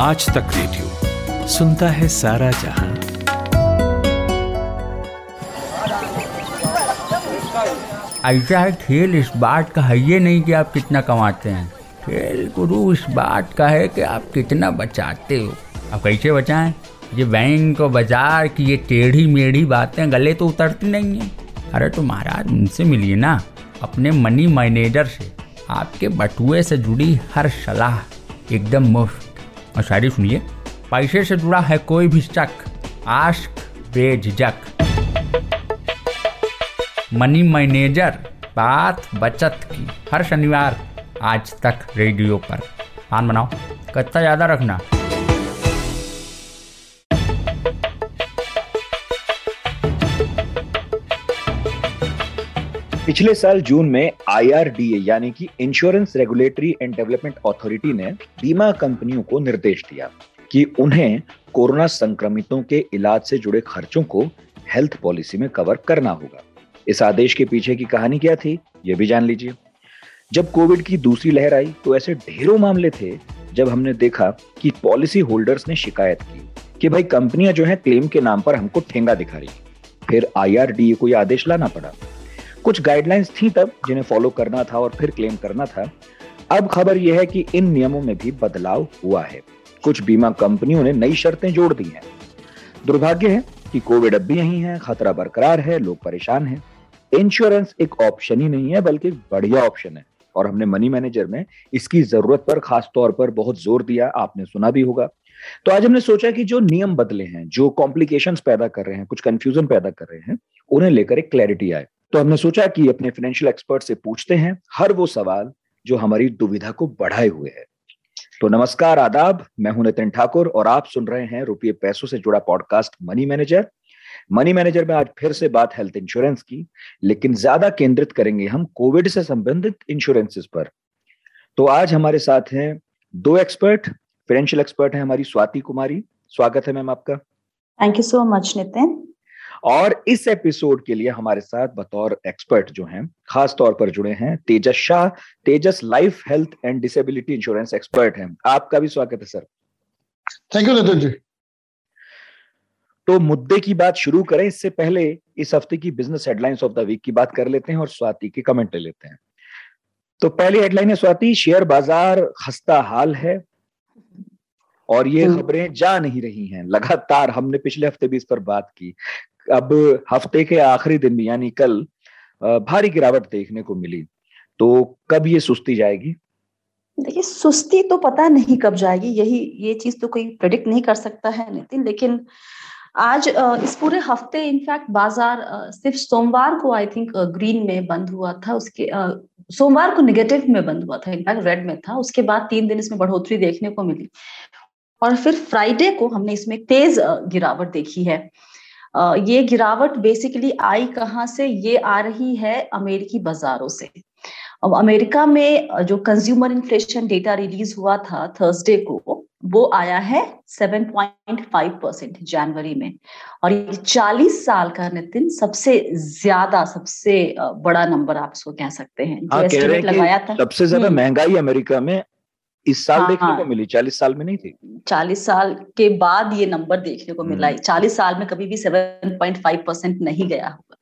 आज तक रेडियो। सुनता है सारा जहाँ। ऐसा है, खेल इस बात का है, ये नहीं कि आप कितना कमाते हैं। खेल गुरु, इस बात का है कि आप कितना बचाते हो। आप कैसे बचाएँ? ये बैंक और बाज़ार की ये टेढ़ी मेढ़ी बातें गले तो उतरती नहीं है। अरे तो महाराज उनसे मिलिए ना, अपने मनी मैनेजर से। आपके बटुए से जुड़ी हर सलाह, एकदम मुफ़्त। और शायरी सुनिए। पैसे से जुड़ा है कोई भी शक, आश्क, बेझिझक। मनी मैनेजर, बात बचत की, हर शनिवार, आज तक रेडियो पर। आन बनाओ कच्चा ज़्यादा रखना। पिछले साल जून में आईआरडीए यानी कि insurance regulatory and development authority ने बीमा कंपनियों को निर्देश दिया कि उन्हें कोरोना संक्रमितों के इलाज से जुड़े खर्चों को हेल्थ पॉलिसी में कवर करना होगा। इस आदेश के पीछे की कहानी क्या थी यह भी जान लीजिए। जब कोविड की दूसरी लहर आई तो ऐसे ढेरों मामले थे, जब हमने देखा कि पॉलिसी होल्डर्स ने शिकायत की कि भाई कंपनियाँ जो है क्लेम के नाम पर हमको ठेंगा दिखा रही फिर आईआरडीए को यह आदेश लाना पड़ा। कुछ गाइडलाइंस थी तब, जिन्हें फॉलो करना था और फिर क्लेम करना था। अब खबर यह है कि इन नियमों में भी बदलाव हुआ है। कुछ बीमा कंपनियों ने नई शर्तें जोड़ दी हैं। दुर्भाग्य है कि कोविड अब भी यही है, खतरा बरकरार है, लोग परेशान हैं। इंश्योरेंस एक ऑप्शन ही नहीं है, बल्कि बढ़िया ऑप्शन है। और हमने मनी मैनेजर में इसकी ज़रूरत पर खास तौर पर बहुत ज़ोर दिया, आपने सुना भी होगा। तो आज हमने सोचा कि जो नियम बदले हैं, जो कॉम्प्लिकेशंस पैदा कर रहे हैं, कुछ कंफ्यूजन पैदा कर रहे हैं, उन्हें लेकर एक क्लैरिटी आए। तो हमने सोचा कि अपने फाइनेंशियल एक्सपर्ट से पूछते हैं, हर वो सवाल जो हमारी दुविधा को बढ़ाए हुए है। तो नमस्कार, आदाब, मैं हूँ नितिन ठाकुर और आप सुन रहे हैं रुपये पैसों से जुड़ा podcast money manager money manager में आज फिर से बात हेल्थ इंश्योरेंस की, लेकिन ज़्यादा केंद्रित करेंगे हम कोविड से संबंधित इंश्योरेंसेस पर। तो आज हमारे साथ हैं दो एक्सपर्ट फाइनेंशियल एक्सपर्ट हैं हमारी, स्वाति कुमारी। स्वागत है मैम आपका। Thank you so much Nitin. और इस एपिसोड के लिए हमारे साथ बतौर एक्सपर्ट जो हैं खास तौर पर जुड़े हैं Tejas Shah Tejas life health and disability insurance expert हैं। आपका भी स्वागत है sir. Thank you Nitin ji. तो मुद्दे की बात शुरू करें इससे पहले इस हफ़्ते की business headlines of the week की बात कर लेते हैं और स्वाति के कमेंट ले लेते हैं। तो पहली हेडलाइन है स्वाति शेयर बाज़ार खस्ता हाल है और ये हम्म। खबरें जा नहीं रही हैं। लगातार हमने पिछले हफ़्ते भी इस पर बात की। अब हफ़्ते के आखिरी दिन यानी कल भारी गिरावट देखने को मिली। तो कब ये सुस्ती जाएगी? देखिए, सुस्ती तो पता नहीं कब जाएगी, यही, ये चीज़ तो कोई प्रेडिक्ट नहीं कर सकता है नितिन, लेकिन आज इस पूरे हफ़्ते इनफैक्ट बाज़ार सिर्फ़ सोमवार को आई थिंक ग्रीन में बंद हुआ था, उसके सोमवार को निगेटिव में बंद हुआ था इनफैक्ट रेड में था, उसके बाद तीन दिन इसमें बढ़ोतरी देखने को मिली। और फिर फ्राइडे को हमने इसमें तेज गिरावट देखी है। ये गिरावट बेसिकली आई कहाँ से? ये आ रही है अमेरिकी बाजारों से। अब अमेरिका में जो कंज्यूमर इन्फ्लेशन डेटा रिलीज़ हुआ था थर्सडे को वो आया है 7.5 परसेंट जनवरी में। और ये 40 साल का नितिन सबसे ज़्यादा सबसे बड़ा नंबर आप इसको कह सकते हैं। हाँ, कह रहे लगाया था। सबसे ज़्यादा हम्म। महँगाई अमेरिका में इस साल हाँ, देखने को हाँ। मिली? चालीस साल में नहीं थी? चालीस साल के बाद ये नंबर देखने को मिला। हम्म। चालीस साल में कभी भी सेवन पॉइंट फाइव परसेंट नहीं गया होगा।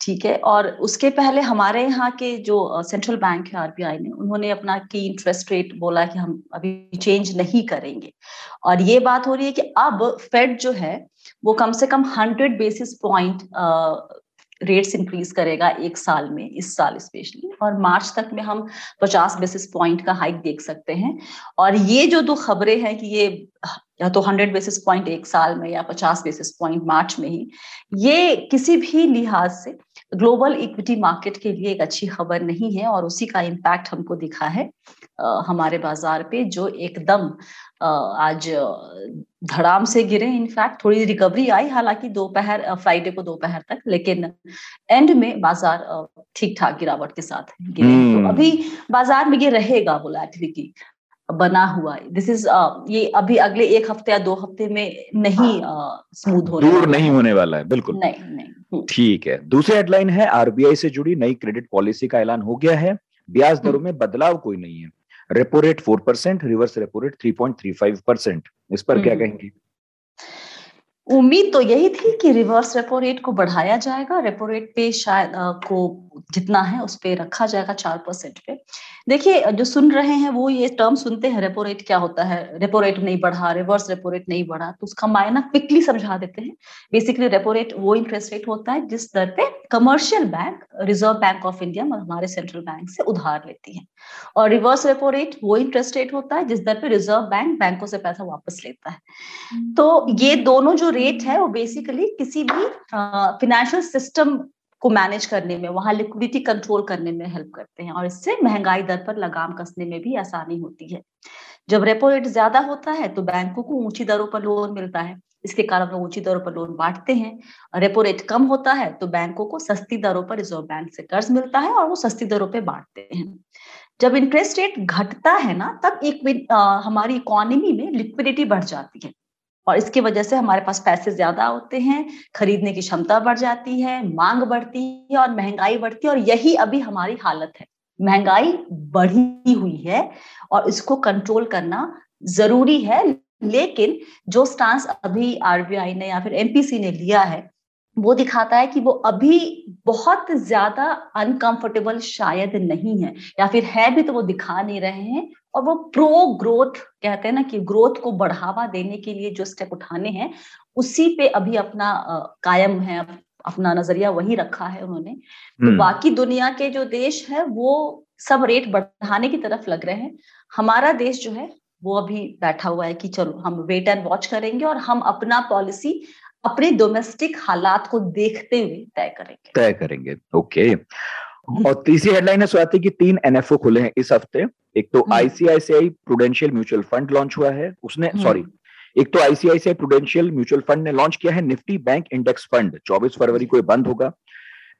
ठीक है? और उसके पहले हमारे यहाँ के जो सेंट्रल बैंक है आरबीआई ने उन्होंने अपना की इंटरेस्ट रेट बोला कि हम अभी चेंज नहीं करेंगे। और ये बात हो रही है कि अब फेड जो है वो कम से कम hundred basis point rates increase करेगा एक साल में, इस साल स्पेशली और मार्च तक में हम 50 बेसिस पॉइंट का हाइक देख सकते हैं। और ये जो दो खबरें हैं कि ये या तो 100 बेसिस पॉइंट एक साल में या 50 बेसिस पॉइंट मार्च में ही ये किसी भी लिहाज से ग्लोबल इक्विटी मार्केट के लिए एक अच्छी खबर नहीं है और उसी का इम्पैक्ट हमको दिखा है आ, हमारे बाज़ार पे जो एकदम आज धड़ाम से गिरे। इनफैक्ट थोड़ी रिकवरी आई हालाँकि दोपहर फ्राइडे को दोपहर तक लेकिन एंड में बाज़ार ठीक ठाक गिरावट के साथ गिरे तो हम्म। अभी बाज़ार में ये रहेगा वोलेटिलिटी बना हुआ है। दिस इज़ ये अभी अगले एक हफ़्ते या दो हफ़्ते में नहीं स्मूथ होने दूर नहीं होने वाला है बिल्कुल। नहीं नहीं हम्म। ठीक है। दूसरी हेडलाइन है आरबीआई से जुड़ी नई क्रेडिट पॉलिसी का ऐलान हो गया है। ब्याज दरों में बदलाव कोई नहीं है। Repo rate four percent reverse repo rate three point three five percent इस पर क्या हम्म। कहेंगे? उम्मीद तो यही थी कि रिवर्स रेपो रेट को बढ़ाया जाएगा। रेपो रेट पे शायद को जितना है उस पे रखा जाएगा चार परसेंट पे। देखिए जो सुन रहे हैं वो ये टर्म सुनते हैं रेपो रेट क्या होता है? रेपो रेट नहीं बढ़ा रिवर्स रेपो रेट नहीं बढ़ा तो उसका मायना क्विकली समझा देते हैं। बेसिकली रेपो रेट वो इंटरेस्ट रेट होता है जिस दर पे commercial bank Reserve Bank of India हमारे सेंट्रल बैंक से उधार लेती है। और रिवर्स रेपो रेट वो इंटरेस्ट रेट होता है जिस दर पे रिज़र्व बैंक बैंकों से पैसा वापस लेता है। तो ये दोनों जो रेट है वो बेसिकली किसी भी फिनेंशियल सिस्टम को मैनेज करने में वहाँ लिक्विडिटी कंट्रोल करने में हेल्प करते हैं। और इससे महँगाई दर पर लगाम कसने में भी आसानी होती है। जब रेपो रेट ज़्यादा होता है तो बैंकों को ऊँची दरों पर लोन मिलता है। इसके कारण वो ऊँची दरों पर लोन बांटते हैं। रेपो रेट कम होता है तो बैंकों को सस्ती दरों पर रिज़र्व बैंक से कर्ज मिलता है और वो सस्ती दरों पर बांटते हैं। जब इंटरेस्ट रेट घटता है ना तब एक आ, हमारी इकोनॉमी में लिक्विडिटी बढ़ जाती है। और इसकी वजह से हमारे पास पैसे ज़्यादा होते हैं, खरीदने की क्षमता बढ़ जाती है, मांग बढ़ती है और महँगाई बढ़ती है और यही अभी हमारी हालत है। महँगाई बढ़ी हुई है और इसको कंट्रोल करना ज़रूरी है, लेकिन जो स्टांस अभी आरबीआई ने या फिर एमपीसी ने लिया है वो दिखाता है कि वो अभी बहुत ज़्यादा अनकंफर्टेबल शायद नहीं है या फिर है भी तो वो दिखा नहीं रहे हैं और वो प्रो ग्रोथ कहते हैं ना कि ग्रोथ को बढ़ावा देने के लिए जो स्टेप उठाने हैं उसी पे अभी अपना कायम है अपना नज़रिया वही रखा है उन्होंने। तो बाकी दुनिया के जो देश है वो सब रेट बढ़ाने की तरफ़ लग रहे हैं। हमारा देश जो है वो अभी बैठा हुआ है कि चलो हम वेट एंड वॉच करेंगे और हम अपना पॉलिसी अपने डोमेस्टिक हालात को देखते हुए तय करेंगे। तय करेंगे। ओके और तीसरी हेडलाइन है स्वाति की तीन एनएफओ खुले हैं इस हफ़्ते। एक तो ICICI Prudential mutual fund launch हुआ है। उसने सॉरी एक तो आईसीआईसीआई प्रूडेंशियल म्यूचुअल फंड ने लॉन्च किया है निफ्टी बैंक इंडेक्स फंड 24 फरवरी को बंद होगा।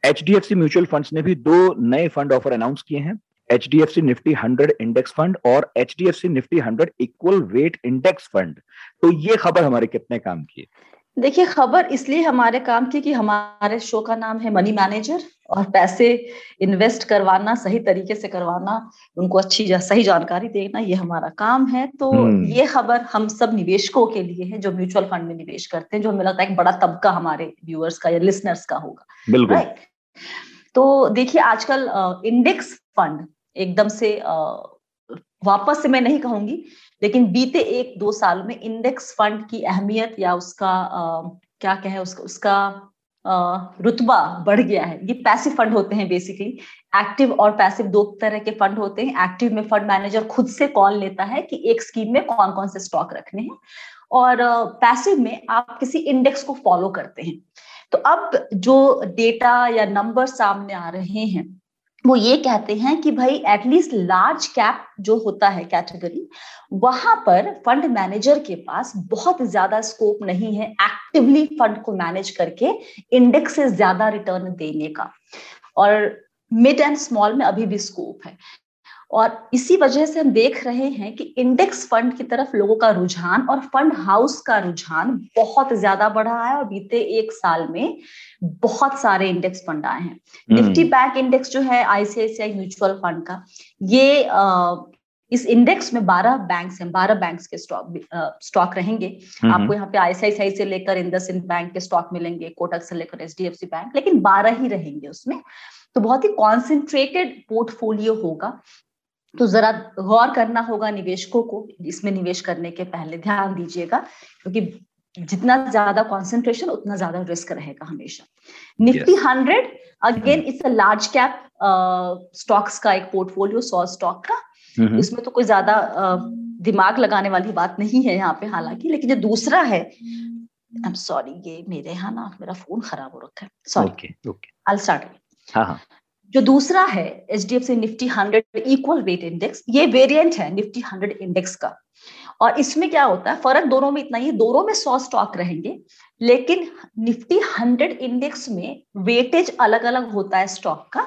एचडीएफसी म्यूचुअल फंड्स ने भी दो नए फंड ऑफ़र अनाउंस किए हैं। H D F C Nifty hundred index fund और H D F C Nifty hundred equal weight index fund तो ये खबर हमारे कितने काम की है? देखिए खबर इसलिए हमारे काम की कि हमारे शो का नाम है मनी मैनेजर और पैसे इन्वेस्ट करवाना सही तरीके से करवाना उनको अच्छी जा, सही जानकारी देना ये हमारा काम है। तो ये खबर हम सब निवेशकों के लिए है जो म्यूचुअल फंड में निवेश करते हैं जो हमें लगता है एक बड़ा तबका हमारे व्यूअर्स का या लिसनर्स का होगा। बिल्कुल। तो देखिए आजकल इंडेक्स फंड एकदम से वापस से मैं नहीं कहूँगी लेकिन बीते एक दो साल में इंडेक्स फंड की अहमियत या उसका आ, क्या कहें उसका उसका रुतबा बढ़ गया है। ये पैसिव फंड होते हैं बेसिकली एक्टिव और पैसिव दो तरह के फंड होते हैं। एक्टिव में फंड मैनेजर खुद से कॉल लेता है कि एक स्कीम में कौन कौन से स्टॉक रखने हैं। और पैसिव में आप किसी इंडेक्स को फॉलो करते हैं। तो अब जो डेटा या नंबर सामने आ रहे हैं वो ये कहते हैं कि भाई एटलीस्ट लार्ज कैप जो होता है कैटेगरी वहाँ पर फंड मैनेजर के पास बहुत ज़्यादा स्कोप नहीं है एक्टिवली फंड को मैनेज करके इंडेक्स से ज़्यादा रिटर्न देने का। और मिड एंड स्मॉल में अभी भी स्कोप है। और इसी वजह से हम देख रहे हैं कि इंडेक्स फंड की तरफ़ लोगों का रुझान और फंड हाउस का रुझान बहुत ज़्यादा बढ़ा है और बीते एक साल में बहुत सारे इंडेक्स फंड आए हैं। निफ्टी बैंक इंडेक्स जो है आईसीआईसीआई म्यूचुअल फंड का ये आ, इस इंडेक्स में 12 बैंक्स हैं 12 बैंक्स के स्टॉक स्टॉक रहेंगे। आपको यहाँ पे आईसीआईसीआई से लेकर इंडसइंड बैंक के स्टॉक मिलेंगे कोटक से लेकर एचडीएफसी बैंक लेकिन 12 ही रहेंगे उसमें। तो बहुत ही कॉन्सेंट्रेटेड पोर्टफोलियो होगा। तो जरा गौर करना होगा निवेशकों को इसमें निवेश करने के पहले ध्यान दीजिएगा क्योंकि जितना ज़्यादा कंसंट्रेशन उतना ज़्यादा रिस्क रहेगा हमेशा। Nifty hundred again it's a large cap stocks का एक पोर्टफोलियो सौ स्टॉक का। इसमें तो कोई ज़्यादा दिमाग लगाने वाली बात नहीं है यहाँ पे हालाँकि लेकिन जो दूसरा है आई एम सॉरी ये मेरे यहाँ ना मेरा फ़ोन खराब हो रखा है। सॉरी आई स्टार्ट जो दूसरा है H D F C Nifty hundred equal weight index ये वेरिएंट है निफ्टी हंड्रेड इंडेक्स का। और इसमें क्या होता है, फ़र्क दोनों में इतना ही दोनों में सौ स्टॉक रहेंगे, लेकिन निफ्टी हंड्रेड इंडेक्स में वेटेज अलग अलग होता है स्टॉक का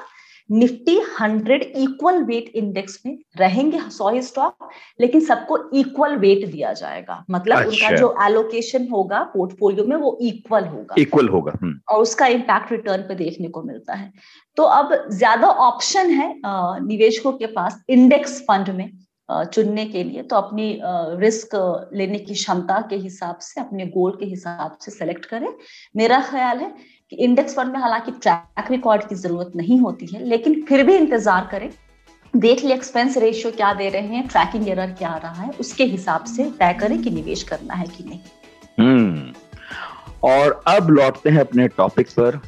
Nifty hundred equal weight index में रहेंगे सौ ही स्टॉक लेकिन सबको इक्वल वेट दिया जाएगा। मतलब अच्छा। उनका जो एलोकेशन होगा पोर्टफोलियो में वो इक्वल होगा। इक्वल होगा और उसका इम्पैक्ट रिटर्न पे देखने को मिलता है। तो अब ज़्यादा ऑप्शन है निवेशकों के पास इंडेक्स फंड में चुनने के लिए। तो अपनी रिस्क लेने की क्षमता के हिसाब से अपने गोल के हिसाब से सेलेक्ट करें। मेरा ख्याल है कि इंडेक्स फंड में हालाँकि ट्रैक रिकॉर्ड की ज़रूरत नहीं होती है लेकिन फिर भी इंतज़ार करें। देख ले एक्सपेंस रेशियो क्या दे रहे हैं ट्रैकिंग एरर क्या आ रहा है उसके हिसाब से तय करें कि निवेश करना है कि नहीं। हम्म और अब लौटते हैं अपने टॉपिक पर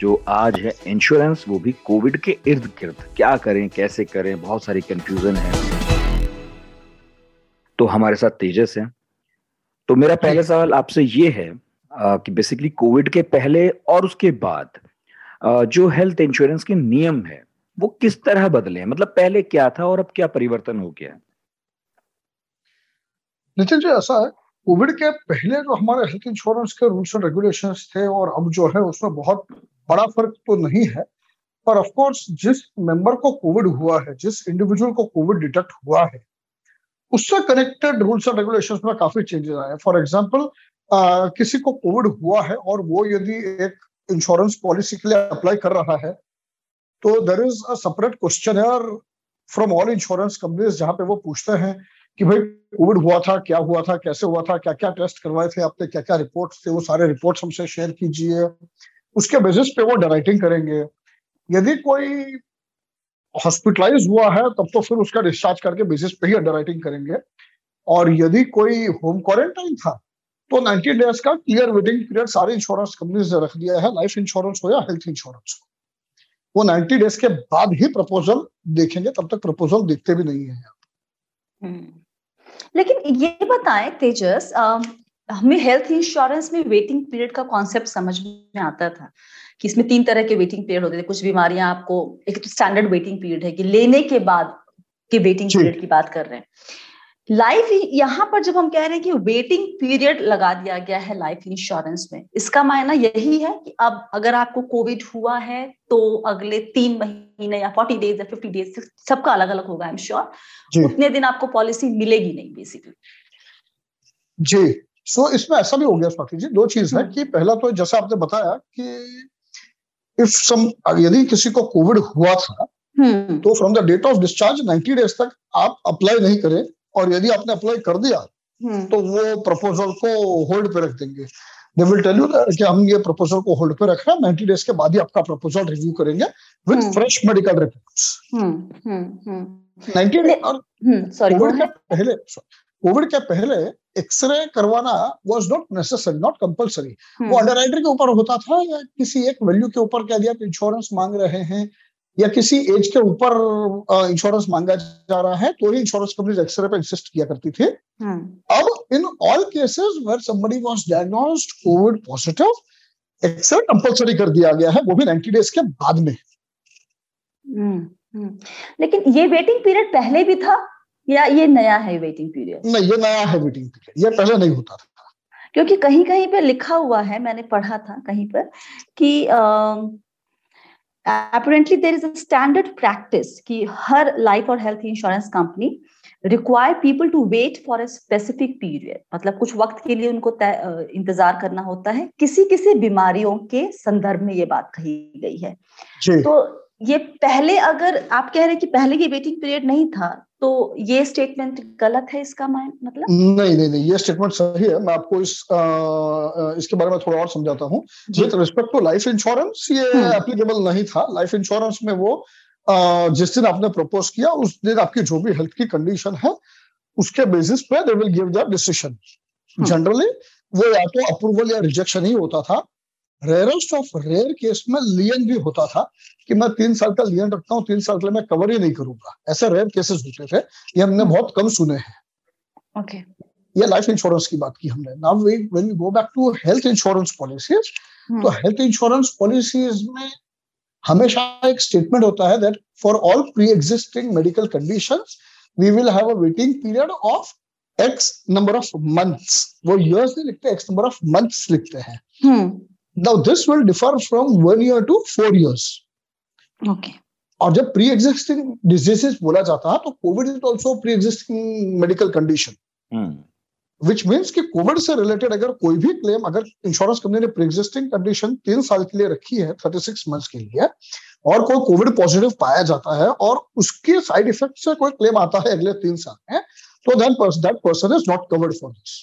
जो आज है इंश्योरेंस वो भी कोविड के इर्द गिर्द। क्या करें कैसे करें बहुत सारी कंफ्यूजन है। तो हमारे साथ तेजस है। तो मेरा पहला सवाल आपसे ये है कि बेसिकली कोविड के पहले और उसके बाद जो हेल्थ इंश्योरेंस के नियम है, वो किस तरह बदले हैं? मतलब पहले क्या था और अब क्या परिवर्तन हो गया नितिन जी, ऐसा है कोविड के पहले जो हमारे हेल्थ इंश्योरेंस के रूल्स एंड रेगुलेशन थे और अब जो है उसमें बहुत बड़ा फ़र्क तो नहीं है, पर ऑफ़ कोर्स जिस मेंबर को कोविड हुआ है, जिस इंडिविजुअल को कोविड डिटेक्ट हुआ है, उससे कनेक्टेड रूल्स एंड रेगुलेशन में काफ़ी चेंजेस आए फॉर एग्ज़ाम्पल किसी को कोविड हुआ है और वो यदि एक इंश्योरेंस पॉलिसी के लिए अप्लाई कर रहा है तो there is a separate question from all insurance companies जहाँ पे वो पूछते हैं कि भाई कोविड हुआ था, क्या हुआ था, कैसे हुआ था क्या क्या टेस्ट करवाए थे आपने क्या क्या रिपोर्ट थे, वो सारे रिपोर्ट हमसे शेयर कीजिए। उसके बेसिस पे वो डायरेक्टिंग करेंगे। यदि कोई हॉस्पिटलाइज हुआ है, तब तो फिर उसका डिस्चार्ज करके बेसिस पे ही अंडर करेंगे। और यदि कोई होम क्वारंटाइन था तो 90 डेज़ का क्लियर वेटिंग पीरियड सारे इंश्योरेंस कंपनी ने रख दिया है लाइफ इंश्योरेंस हो या हेल्थ इंश्योरेंस हो। वो 90 डेज़ के बाद ही प्रपोजल देखेंगे तब तक प्रपोजल देखते भी नहीं है हम्म। लेकिन ये बताएँ तेजस हमें हेल्थ इंश्योरेंस में वेटिंग पीरियड का कॉन्सेप्ट समझ में आता था कि इसमें तीन तरह के वेटिंग पीरियड होते थे। कुछ बीमारियाँ आपको एक तो स्टैंडर्ड वेटिंग पीरियड है कि लेने के बाद के वेटिंग पीरियड की बात कर रहे हैं। लाइफ यहाँ पर जब हम कह रहे हैं कि वेटिंग पीरियड लगा दिया गया है लाइफ इंश्योरेंस में इसका मायना यही है कि अब अगर आपको कोविड हुआ है तो अगले तीन महीने या फोर्टी डेज़ या फिफ्टी डेज़ सबका अलग अलग होगा आई एम श्योर उतने दिन आपको पॉलिसी मिलेगी नहीं बेसिकली जी। सो so, इसमें ऐसा भी हो गया स्वाति जी दो चीज़ है हम्म। कि पहला तो जैसा आपने बताया कि इफ़ सम यदि किसी को कोविड हुआ था हम्म। तो from the date of discharge 90 days तक आप अप्लाई नहीं करें। और यदि आपने अप्लाई कर दिया हम्म। तो वो प्रपोजल को होल्ड पे रख देंगे। दे विल टेल यू कि हम ये प्रपोजल को होल्ड पे रख रहे हैं नाइन्टी डेज़ के बाद ही आपका प्रपोजल रिव्यू करेंगे with fresh medical reports ninety sorry पहले कोविड के पहले एक्सरे करवाना was not necessary not compulsory वो अंडर के ऊपर होता था या किसी एक वैल्यू के ऊपर कह दिया कि इंश्योरेंस मांग रहे हैं या किसी एज के ऊपर इंश्योरेंस मांगा जा रहा है तो ही इंश्योरेंस कंपनी एक्सरे पे इंसिस्ट किया करती थी हम्म। अब in all cases where somebody was diagnosed COVID positive X-ray compulsory कर दिया गया है वो भी 90 डेज़ के बाद में हम्म, हम्म। लेकिन ये वेटिंग पीरियड पहले भी था या ये नया है वेटिंग पीरियड नहीं ये नया है वेटिंग पीरियड ये पहले नहीं होता था क्योंकि कहीं कहीं पे लिखा हुआ है मैंने पढ़ा था कहीं पर कि apparently there is a standard practice कि हर लाइफ और health insurance company require people to wait for a specific period मतलब कुछ वक्त के लिए उनको इंतज़ार करना होता है। किसी किसी बीमारियों के संदर्भ में ये बात कही गई है। तो ये पहले अगर आप कह रहे कि पहले ये वेटिंग पीरियड नहीं था तो ये स्टेटमेंट गलत है इसका मतलब? नहीं नहीं नहीं ये स्टेटमेंट सही है। मैं आपको इस आ, इसके बारे में थोड़ा और समझाता हूँ। With respect to life insurance ये एप्लीकेबल हम्म। नहीं था। लाइफ इंश्योरेंस में वो आ, जिस दिन आपने प्रपोज किया उस दिन आपकी जो भी हेल्थ की कंडीशन है उसके बेसिस पे they will give the decision generally वो या तो अप्रूवल या रिजेक्शन ही होता था। रेयरेस्ट ऑफ़ रेयर केस में लियन भी होता था कि मैं तीन साल का लियन रखता हूँ तीन साल के लिए मैं कवर ही नहीं करूँगा ऐसे रेयर केसेस होते थे ये हमने hmm. बहुत कम सुने हैं ओके okay. ये लाइफ इंश्योरेंस की बात की हमने now we when we go back to health insurance policies तो हेल्थ इंश्योरेंस पॉलिसीज़ में हमेशा एक स्टेटमेंट होता है that for all pre existing medical conditions we will have a waiting period of x number of months वो years नहीं लिखते x number of months लिखते हैं hmm. Now this will differ from one year to four years. Okay. और जब pre existing diseases बोला जाता है तो covid is also pre existing medical condition which means कि कोविड से रिलेटेड अगर कोई भी क्लेम अगर इंश्योरेंस कंपनी ने प्री एग्जिस्टिंग कंडीशन तीन साल के लिए रखी है थर्टी सिक्स मंथ्स के लिए और कोई कोविड पॉजिटिव पाया जाता है और उसके साइड इफ़ेक्ट से कोई क्लेम आता है अगले तीन साल में तो then that person is not covered for this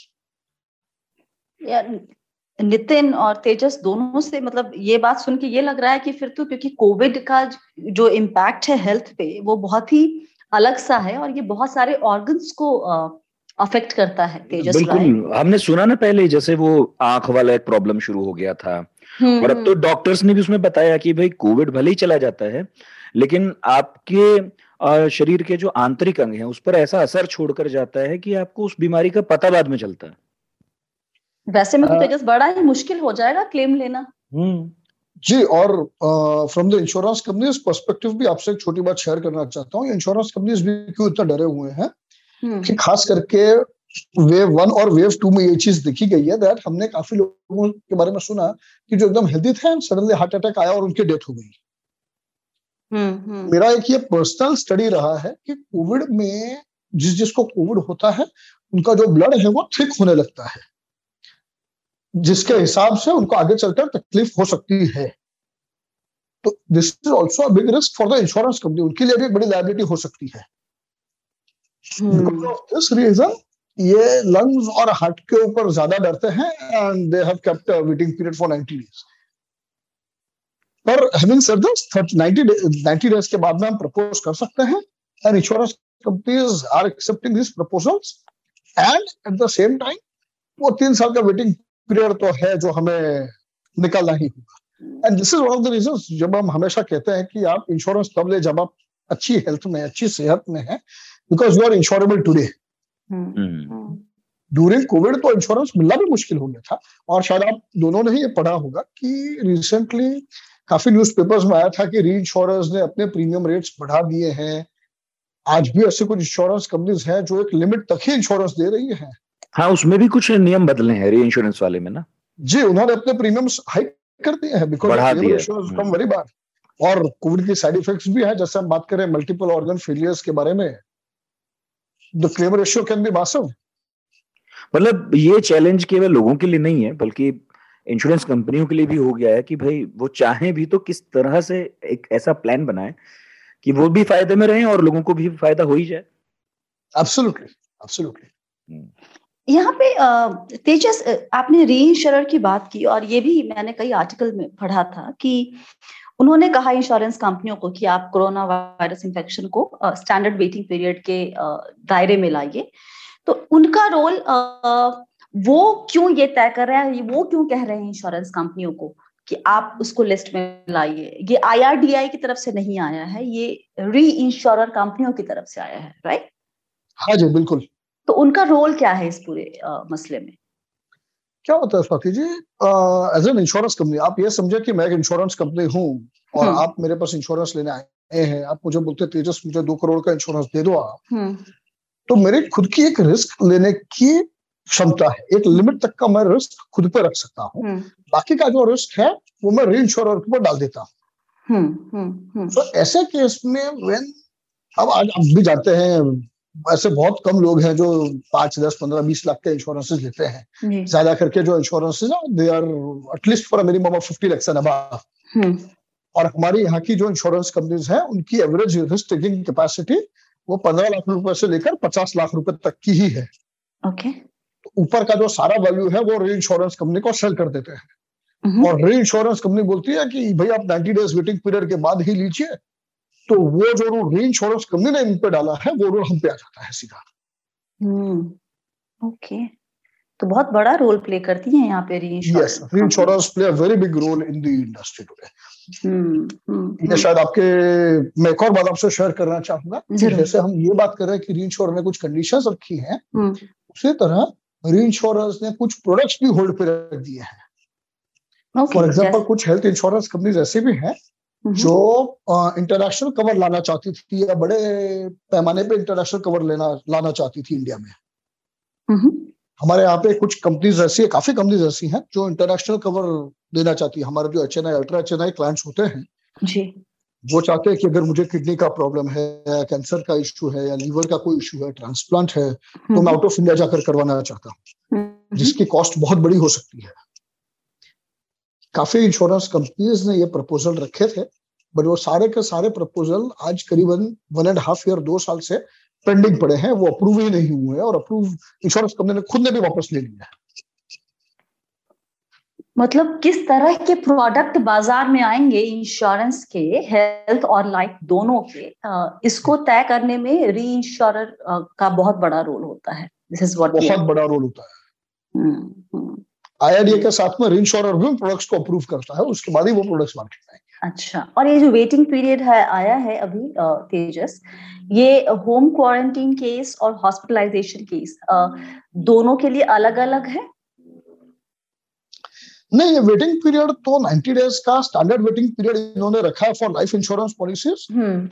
Nitin और तेजस दोनों से मतलब ये बात सुन के ये लग रहा है कि फिर तो क्योंकि कोविड का जो इम्पैक्ट है हेल्थ पे वो बहुत ही अलग सा है और ये बहुत सारे ऑर्गन्स को अफेक्ट करता है तेजस बिल्कुल हमने सुना ना पहले जैसे वो आँख वाला एक प्रॉब्लम शुरू हो गया था। हम्म, और अब तो डॉक्टर्स हम्म। ने भी उसमें बताया कि भाई कोविड भले ही चला जाता है लेकिन आपके शरीर के जो आंतरिक अंग हैं उस पर ऐसा असर छोड़कर जाता है कि आपको उस बीमारी का पता बाद में चलता है। वैसे में तो तेजस बड़ा ही मुश्किल हो जाएगा क्लेम लेना हम्म। जी और from the insurance companies perspective भी आपसे एक छोटी बात शेयर करना चाहता हूँ इंश्योरेंस कंपनीज़ भी क्यों इतना डरे हुए हैं हम्म। कि खास करके वेव वन और वेव टू में ये चीज़ देखी गई है दैट हमने काफ़ी लोगों के बारे में सुना कि जो एकदम हेल्दी थे सडनली हार्ट अटैक आया और उनकी डेथ हो गई हम्म, हम्म। मेरा एक ये पर्सनल स्टडी रहा है कि कोविड में जिस जिसको कोविड होता है उनका जो ब्लड है वो थिक होने लगता है जिसके हिसाब से उनको आगे चलकर तकलीफ़ हो सकती है। तो this is also a big risk for the insurance company उनके लिए भी एक बड़ी लाइबिलिटी हो सकती है। दिस. रीजन ये लंग्स और हार्ट के ऊपर ज़्यादा डरते हैं and they have kept waiting period for 90 days पर हैविंग सेड दिस 90 90 डेज़ के बाद में हम प्रपोज कर सकते हैं and insurance companies are accepting this proposals and at the same time वो तीन साल का वेटिंग पीरियड तो है जो हमें निकालना ही होगा। And this is one of the reason जब हम हमेशा कहते हैं कि आप इंश्योरेंस तब ले जब आप अच्छी हेल्थ में अच्छी सेहत में है because you are insurable today during covid तो इंश्योरेंस मिलना भी मुश्किल हो गया था और शायद आप दोनों ने ही ये पढ़ा होगा कि रिसेंटली काफ़ी न्यूज़पेपर्स में आया था कि री इंश्योरेंस ने अपने प्रीमियम रेट्स बढ़ा दिए हैं। आज भी ऐसे कुछ इंश्योरेंस कंपनीज़ हैं जो एक लिमिट तक ही इंश्योरेंस दे रही है। हाँ उसमें भी कुछ नियम बदले हैं री इंश्योरेंस वाले में ना। जी उन्होंने अपने प्रीमियम हाइक कर दिए हैं बिकॉज़ कम वेरी बार और कोविड के साइड इफेक्ट्स भी है जैसे हम बात करें मल्टीपल ऑर्गन फेलियर्स के बारे में the claim ratio can be massive मतलब ये चैलेंज केवल लोगों के लिए नहीं है बल्कि इंश्योरेंस कंपनियों के लिए भी हो गया है कि भाई वो चाहें भी तो किस तरह से एक ऐसा प्लान बनाए कि वो भी फ़ायदे में रहे और लोगों को भी फ़ायदा हो ही जाए। एब्सोल्युटली एब्सोल्युटली यहाँ पे तेजस आपने री की बात की और ये भी मैंने कई आर्टिकल में पढ़ा था कि उन्होंने कहा इंश्योरेंस कंपनियों को कि आप कोरोना वायरस इंफेक्शन को स्टैंडर्ड वेटिंग पीरियड के दायरे में लाइए। तो उनका रोल वो क्यों ये तय कर रहा है वो क्यों कह रहे हैं इंश्योरेंस कंपनियों को कि आप उसको लिस्ट में लाइए? ये आईआरडीआई की तरफ़ से नहीं आया है, ये री इंश्योर कंपनियों की तरफ़ से आया है राइट हाँ जी, बिल्कुल। तो उनका रोल क्या है इस पूरे मसले में? क्या होता है Swati ji? As an insurance company आप ये समझे कि मैं एक इंश्योरेंस कंपनी हूँ और हम्म। आप मेरे पास इंश्योरेंस लेने आए हैं आप मुझे बोलते तेजस मुझे दो करोड़ का इंश्योरेंस दे दो आप। हम्म। तो मेरे खुद की एक रिस्क लेने की क्षमता है। एक लिमिट तक का मैं रिस्क खुद पे रख सकता हूँ। हम्म। बाकी का जो रिस्क है वो मैं री इंश्योर के ऊपर डाल देता हूँ। तो ऐसे केस में वेन अब आज आप भी जानते हैं ऐसे बहुत कम लोग हैं जो पाँच दस पंद्रह बीस लाख के इंश्योरेंस लेते हैं। ज़्यादा करके जो insurance they are at least for minimum of fifty lakhs and और हमारी यहाँ की जो इंश्योरेंस कंपनीज़ हैं उनकी एवरेज रिस्क टेकिंग कैपेसिटी वो पंद्रह लाख रुपए से लेकर पचास लाख रुपए तक की ही है। ओके तो ऊपर का जो सारा वैल्यू है वो री इंश्योरेंस कंपनी को सेल कर देते हैं। और री इंश्योरेंस कंपनी बोलती है कि भाई आप नाइन्टी डेज़ वेटिंग पीरियड के बाद ही लीजिए तो वो जो रूल री इंश्योरेंस कंपनी ने इन पे डाला है वो रूल हम पे आ जाता है सीधा। हम्म ओके तो बहुत बड़ा रोल प्ले करती है यहाँ पे reinsurance reinsurance play a very big role in the industry today ये शायद आपके मैं एक और बात आपसे शेयर करना चाहूँगा। जैसे हम ये बात कर रहे हैं कि री इंश्योर ने कुछ कंडीशंस रखी हैं हम्म। उसी तरह री इंश्योरेंस ने कुछ प्रोडक्ट्स भी होल्ड पे रख दिए हैं। फॉर एग्ज़ाम्पल कुछ हेल्थ इंश्योरेंस कंपनीज़ ऐसे भी हैं जो इंटरनेशनल कवर लाना चाहती थी या बड़े पैमाने पे इंटरनेशनल कवर लेना लाना चाहती थी इंडिया में। हमारे यहाँ पे कुछ कंपनीज़ ऐसी है काफ़ी कंपनीज़ ऐसी हैं जो इंटरनेशनल कवर देना चाहती है। हमारे जो H N I ultra H N I clients होते हैं जी। वो चाहते हैं कि अगर मुझे किडनी का प्रॉब्लम है या कैंसर का इश्यू है या लीवर का कोई इश्यू है ट्रांसप्लांट है तो मैं आउट ऑफ़ इंडिया जाकर करवाना चाहता हूँ। जिसकी कॉस्ट बहुत बड़ी हो सकती है। काफ़ी इंश्योरेंस कंपनीज़ ने ये प्रपोजल रखे थे बट वो सारे के सारे प्रपोजल आज करीबन वन एंड हाफ़ ईयर दो साल से पेंडिंग पड़े हैं वो अप्रूव ही नहीं हुए हैं और अप्रूव इंश्योरेंस कंपनी ने खुद ने भी वापस ले लिया है। मतलब किस तरह के प्रोडक्ट बाज़ार में आएँगे इंश्योरेंस के हेल्थ और लाइफ दोनों के इसको तय करने में री इंश्योरर का बहुत बड़ा रोल होता है। दिस इज़ व्हाट बहुत बड़ा रोल होता है। आईआरडीए। के साथ में री इंश्योरर भी प्रोडक्ट्स को अप्रूव करता है उसके बाद ही वो प्रोडक्ट्स मार्केट में आएँगे। अच्छा और ये जो वेटिंग पीरियड है आया है अभी तेजस ये होम क्वारंटीन केस और हॉस्पिटलाइजेशन केस दोनों के लिए अलग अलग है? नहीं ये वेटिंग पीरियड तो 90 डेज़ का स्टैंडर्ड वेटिंग पीरियड इन्होंने रखा है for life insurance policies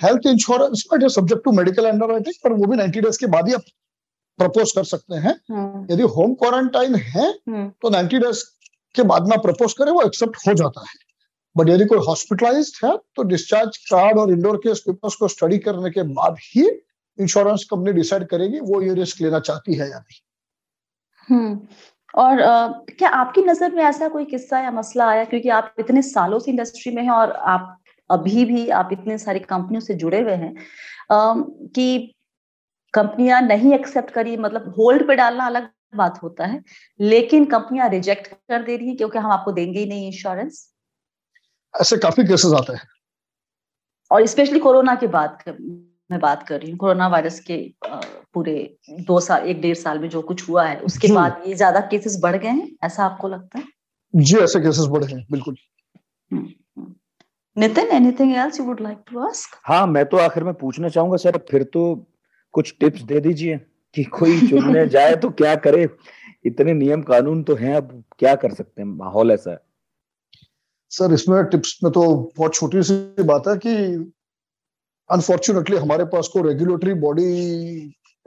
health insurance पर सब्जेक्ट टू मेडिकल अंडरराइटिंग पर वो भी 90 डेज़ के बाद ही प्रपोज कर सकते हैं हम्म। यदि होम क्वारंटाइन है हम्म। तो 90 डेज़ के बाद में प्रपोज करें वो एक्सेप्ट हो जाता है बट यदि कोई हॉस्पिटलाइज है तो डिस्चार्ज कार्ड और इंडोर केस पेपर्स को स्टडी करने के बाद ही इंश्योरेंस कंपनी डिसाइड करेगी वो ये रिस्क लेना चाहती है या नहीं हम्म। और आ, क्या आपकी नज़र में ऐसा कोई किस्सा या मसला आया क्योंकि आप इतने सालों से इंडस्ट्री में हैं और आप अभी भी आप इतने सारी कंपनियों से जुड़े हुए हैं आ, कि कंपनियाँ नहीं एक्सेप्ट करी मतलब होल्ड पे डालना अलग बात होता है लेकिन कंपनियाँ रिजेक्ट कर दे रही है क्योंकि हम आपको देंगे ही नहीं इंश्योरेंस ऐसे काफ़ी केसेस आते हैं। और स्पेशली कोरोना के बाद मैं बात कर रही हूँ कोरोना वायरस के पूरे दो साल एक डेढ़ साल में जो कुछ हुआ है उसके बाद ये ज़्यादा केसेस बढ़ गए हैं ऐसा आपको लगता है? जी ऐसे केसेस बढ़े हैं बिल्कुल। हम्म, हम्म। Nitin anything else you would like to ask हाँ मैं तो आखिर में पूछना चाहूँगा सर फिर तो कुछ टिप्स दे दीजिए कि कोई चुनने जाए तो क्या करे? इतने नियम कानून तो हैं अब क्या कर सकते हैं? माहौल ऐसा है। सर इसमें टिप्स में तो बहुत छोटी सी बात है कि अनफॉर्चुनेटली हमारे पास को रेगुलेटरी बॉडी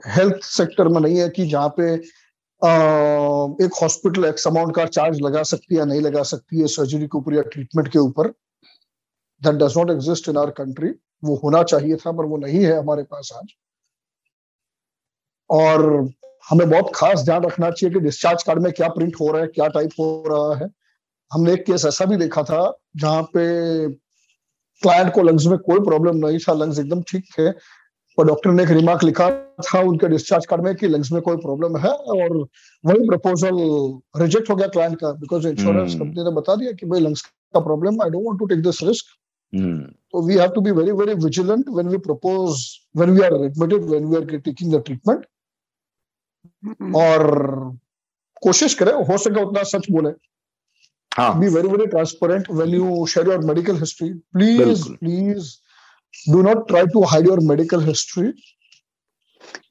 हेल्थ सेक्टर में नहीं है कि जहाँ पे आ, एक हॉस्पिटल एक्स अमाउंट का चार्ज लगा सकती है या नहीं लगा सकती है सर्जरी के ऊपर या ट्रीटमेंट के ऊपर that does not exist in our country वो होना चाहिए था पर वो नहीं है हमारे पास आज। और हमें बहुत खास ध्यान रखना चाहिए कि डिस्चार्ज कार्ड में क्या प्रिंट हो रहा है क्या टाइप हो रहा है। हमने एक केस ऐसा भी देखा था जहाँ पे क्लाइंट को लंग्स में कोई प्रॉब्लम नहीं था लंग्स एकदम ठीक थे पर डॉक्टर ने एक रिमार्क लिखा था उनके डिस्चार्ज कार्ड में कि लंग्स में कोई प्रॉब्लम है और वही प्रपोजल रिजेक्ट हो गया क्लाइंट का बिकॉज़ इंश्योरेंस कंपनी ने बता दिया कि भाई लंग्स का problem I don't want to take this risk तो we have to be very very vigilant when we propose when we are admitted when we are taking the treatment और कोशिश करें हो सके उतना सच बोले। हाँ. Be very, very transparent when you share your medical history. Please, please do not try to hide your medical history.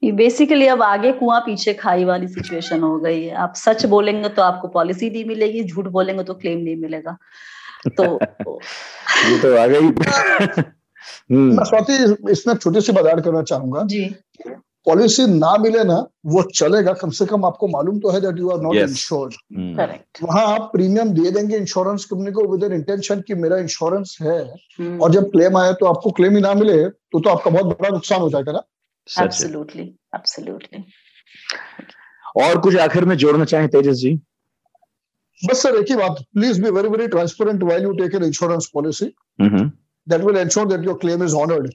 ये बेसिकली अब आगे कुआँ पीछे खाई वाली सिचुएशन हो गई है। आप सच बोलेंगे तो आपको पॉलिसी नहीं मिलेगी झूठ बोलेंगे तो क्लेम नहीं मिलेगा। तो ये तो आ गई मैं स्वाति इसमें छोटी सी बात ऐड करना चाहूँगा। जी। पॉलिसी ना मिले ना वो चलेगा। कम से कम आपको मालूम तो है that you are not insured वहाँ आप प्रीमियम दे देंगे इंश्योरेंस कंपनी को विद इंटेंशन कि मेरा इंश्योरेंस है। Hmm. और जब क्लेम आया तो आपको क्लेम ही ना मिले तो तो आपका बहुत बड़ा नुकसान हो जाएगा ना। एब्सोल्युटली एब्सोल्युटली और कुछ आखिर में जोड़ना चाहें तेजस जी? बस सर एक ही बात। Please be very very transparent while you take an insurance policy that will ensure that your claim is honoured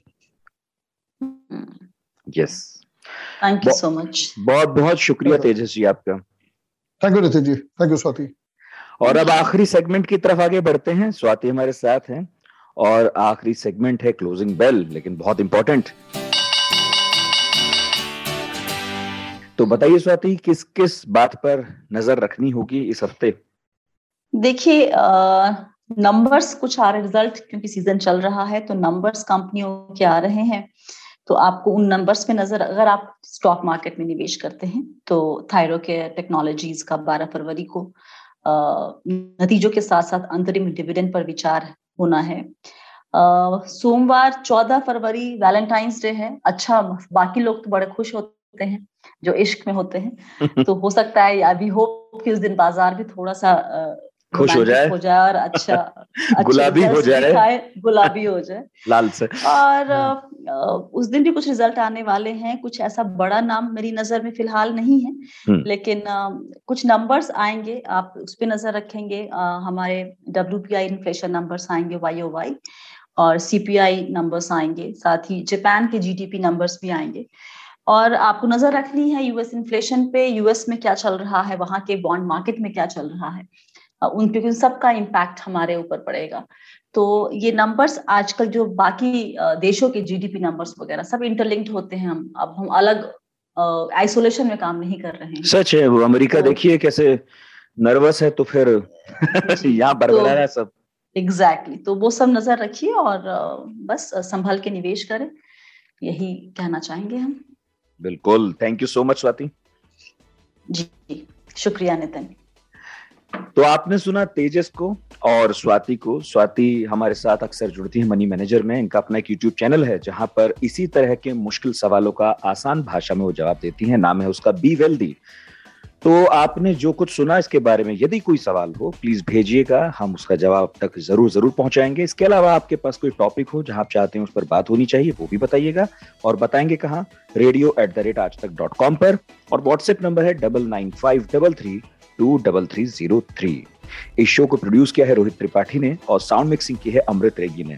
yes thank you so much बहुत बहुत शुक्रिया तेजस जी आपका। Thank you Nitin ji thank you Swati और अब आखिरी segment की तरफ़ आगे बढ़ते हैं। स्वाति हमारे साथ हैं। और आखिरी सेगमेंट है क्लोजिंग बेल लेकिन बहुत इंपॉर्टेंट तो बताइए स्वाति किस किस बात पर नज़र रखनी होगी इस हफ़्ते? देखिए नंबर्स कुछ आ रहे रिज़ल्ट क्योंकि सीज़न चल रहा है तो नंबर्स कंपनियों के आ रहे हैं। तो आपको उन नंबर्स पे नज़र अगर आप स्टॉक मार्केट में निवेश करते हैं तो थायरो केयर टेक्नोलॉजीज़ का 12 फरवरी को नतीजों के साथ साथ अंतरिम डिविडेंड पर विचार होना है। सोमवार 14 फरवरी वैलेंटाइंस डे है। अच्छा बाकी लोग तो बड़े खुश होते हैं जो इश्क में होते हैं। तो हो सकता है अभी हो कि उस दिन बाज़ार भी थोड़ा सा खुश हो जाए। हो जाए और अच्छा, अच्छा गुलाबी हो जाए। गुलाबी हो जाए। लाल से। और हाँ। उस दिन भी कुछ रिज़ल्ट आने वाले हैं कुछ ऐसा बड़ा नाम मेरी नज़र में फ़िलहाल नहीं है हम्म। लेकिन कुछ नंबर्स आएँगे आप उस पर नज़र रखेंगे हमारे W P I inflation numbers आएँगे वाई ओ वाई और सीपीआई नंबर्स आएँगे साथ ही जापान के जीडीपी नंबर्स भी आएँगे। और आपको नज़र रखनी है यूएस इन्फ्लेशन पे यूएस में क्या चल रहा है वहाँ के बॉन्ड मार्केट में क्या चल रहा है। उन क्योंकि सबका इम्पैक्ट हमारे ऊपर पड़ेगा। तो ये नंबर्स आजकल जो बाकी देशों के जीडीपी नंबर्स वगैरह सब इंटरलिंक्ड होते हैं हम। अब हम अलग आइसोलेशन में काम नहीं कर रहे हैं। सच है वो अमेरिका तो, देखिए कैसे नर्वस है तो फिर यहाँ बरबरा तो, है सब। एग्जैक्टली exactly, तो वो सब नज़र रखिए और बस संभल के निवेश करें। यही कहना चाहेंगे हम। बिल्कुल thank you so much Swati. जी शुक्रिया नितिन। तो आपने सुना तेजस को और स्वाति को। स्वाति हमारे साथ अक्सर जुड़ती है मनी मैनेजर में। इनका अपना एक यूट्यूब चैनल है, जहाँ पर इसी तरह के मुश्किल सवालों का आसान भाषा में वो जवाब देती हैं। नाम है उसका बी वेल्दी तो आपने जो कुछ सुना इसके बारे में, यदि कोई सवाल हो प्लीज़ भेजिएगा। हम उसका जवाब तक ज़रूर ज़रूर पहुंचाएँगे। इसके अलावा आपके पास कोई टॉपिक हो, जहाँ आप चाहते हैं उस पर बात होनी चाहिए, वो भी बताइएगा। और बताएँगे कहा? रेडियो एट द रेट आज तक डॉट कॉम पर। और व्हाट्सएप नंबर है double nine five double three two double three zero three इस शो को प्रोड्यूस किया है रोहित त्रिपाठी ने और साउंड मिक्सिंग की है अमृत रेगी ने।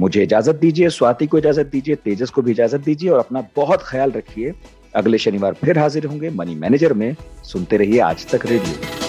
मुझे इजाज़त दीजिए, स्वाति को इजाज़त दीजिए, तेजस को भी इजाज़त दीजिए और अपना बहुत ख्याल रखिए। अगले शनिवार फिर हाजिर होंगे मनी मैनेजर में। सुनते रहिए आज तक रेडियो।